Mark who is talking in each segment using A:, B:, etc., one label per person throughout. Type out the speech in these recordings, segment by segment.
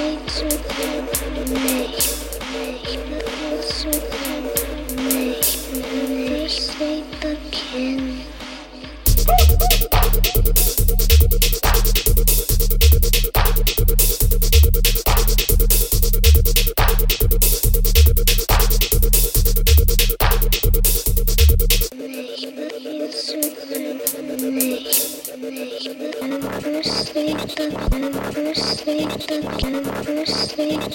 A: fades with you me.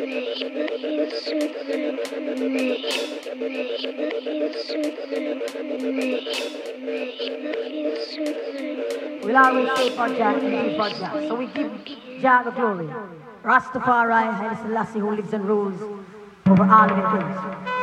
A: We'll always say for Jah and keep for Jah. So we give Jah the glory. Rastafari, Haile Selassie, who lives and rules over all of kings.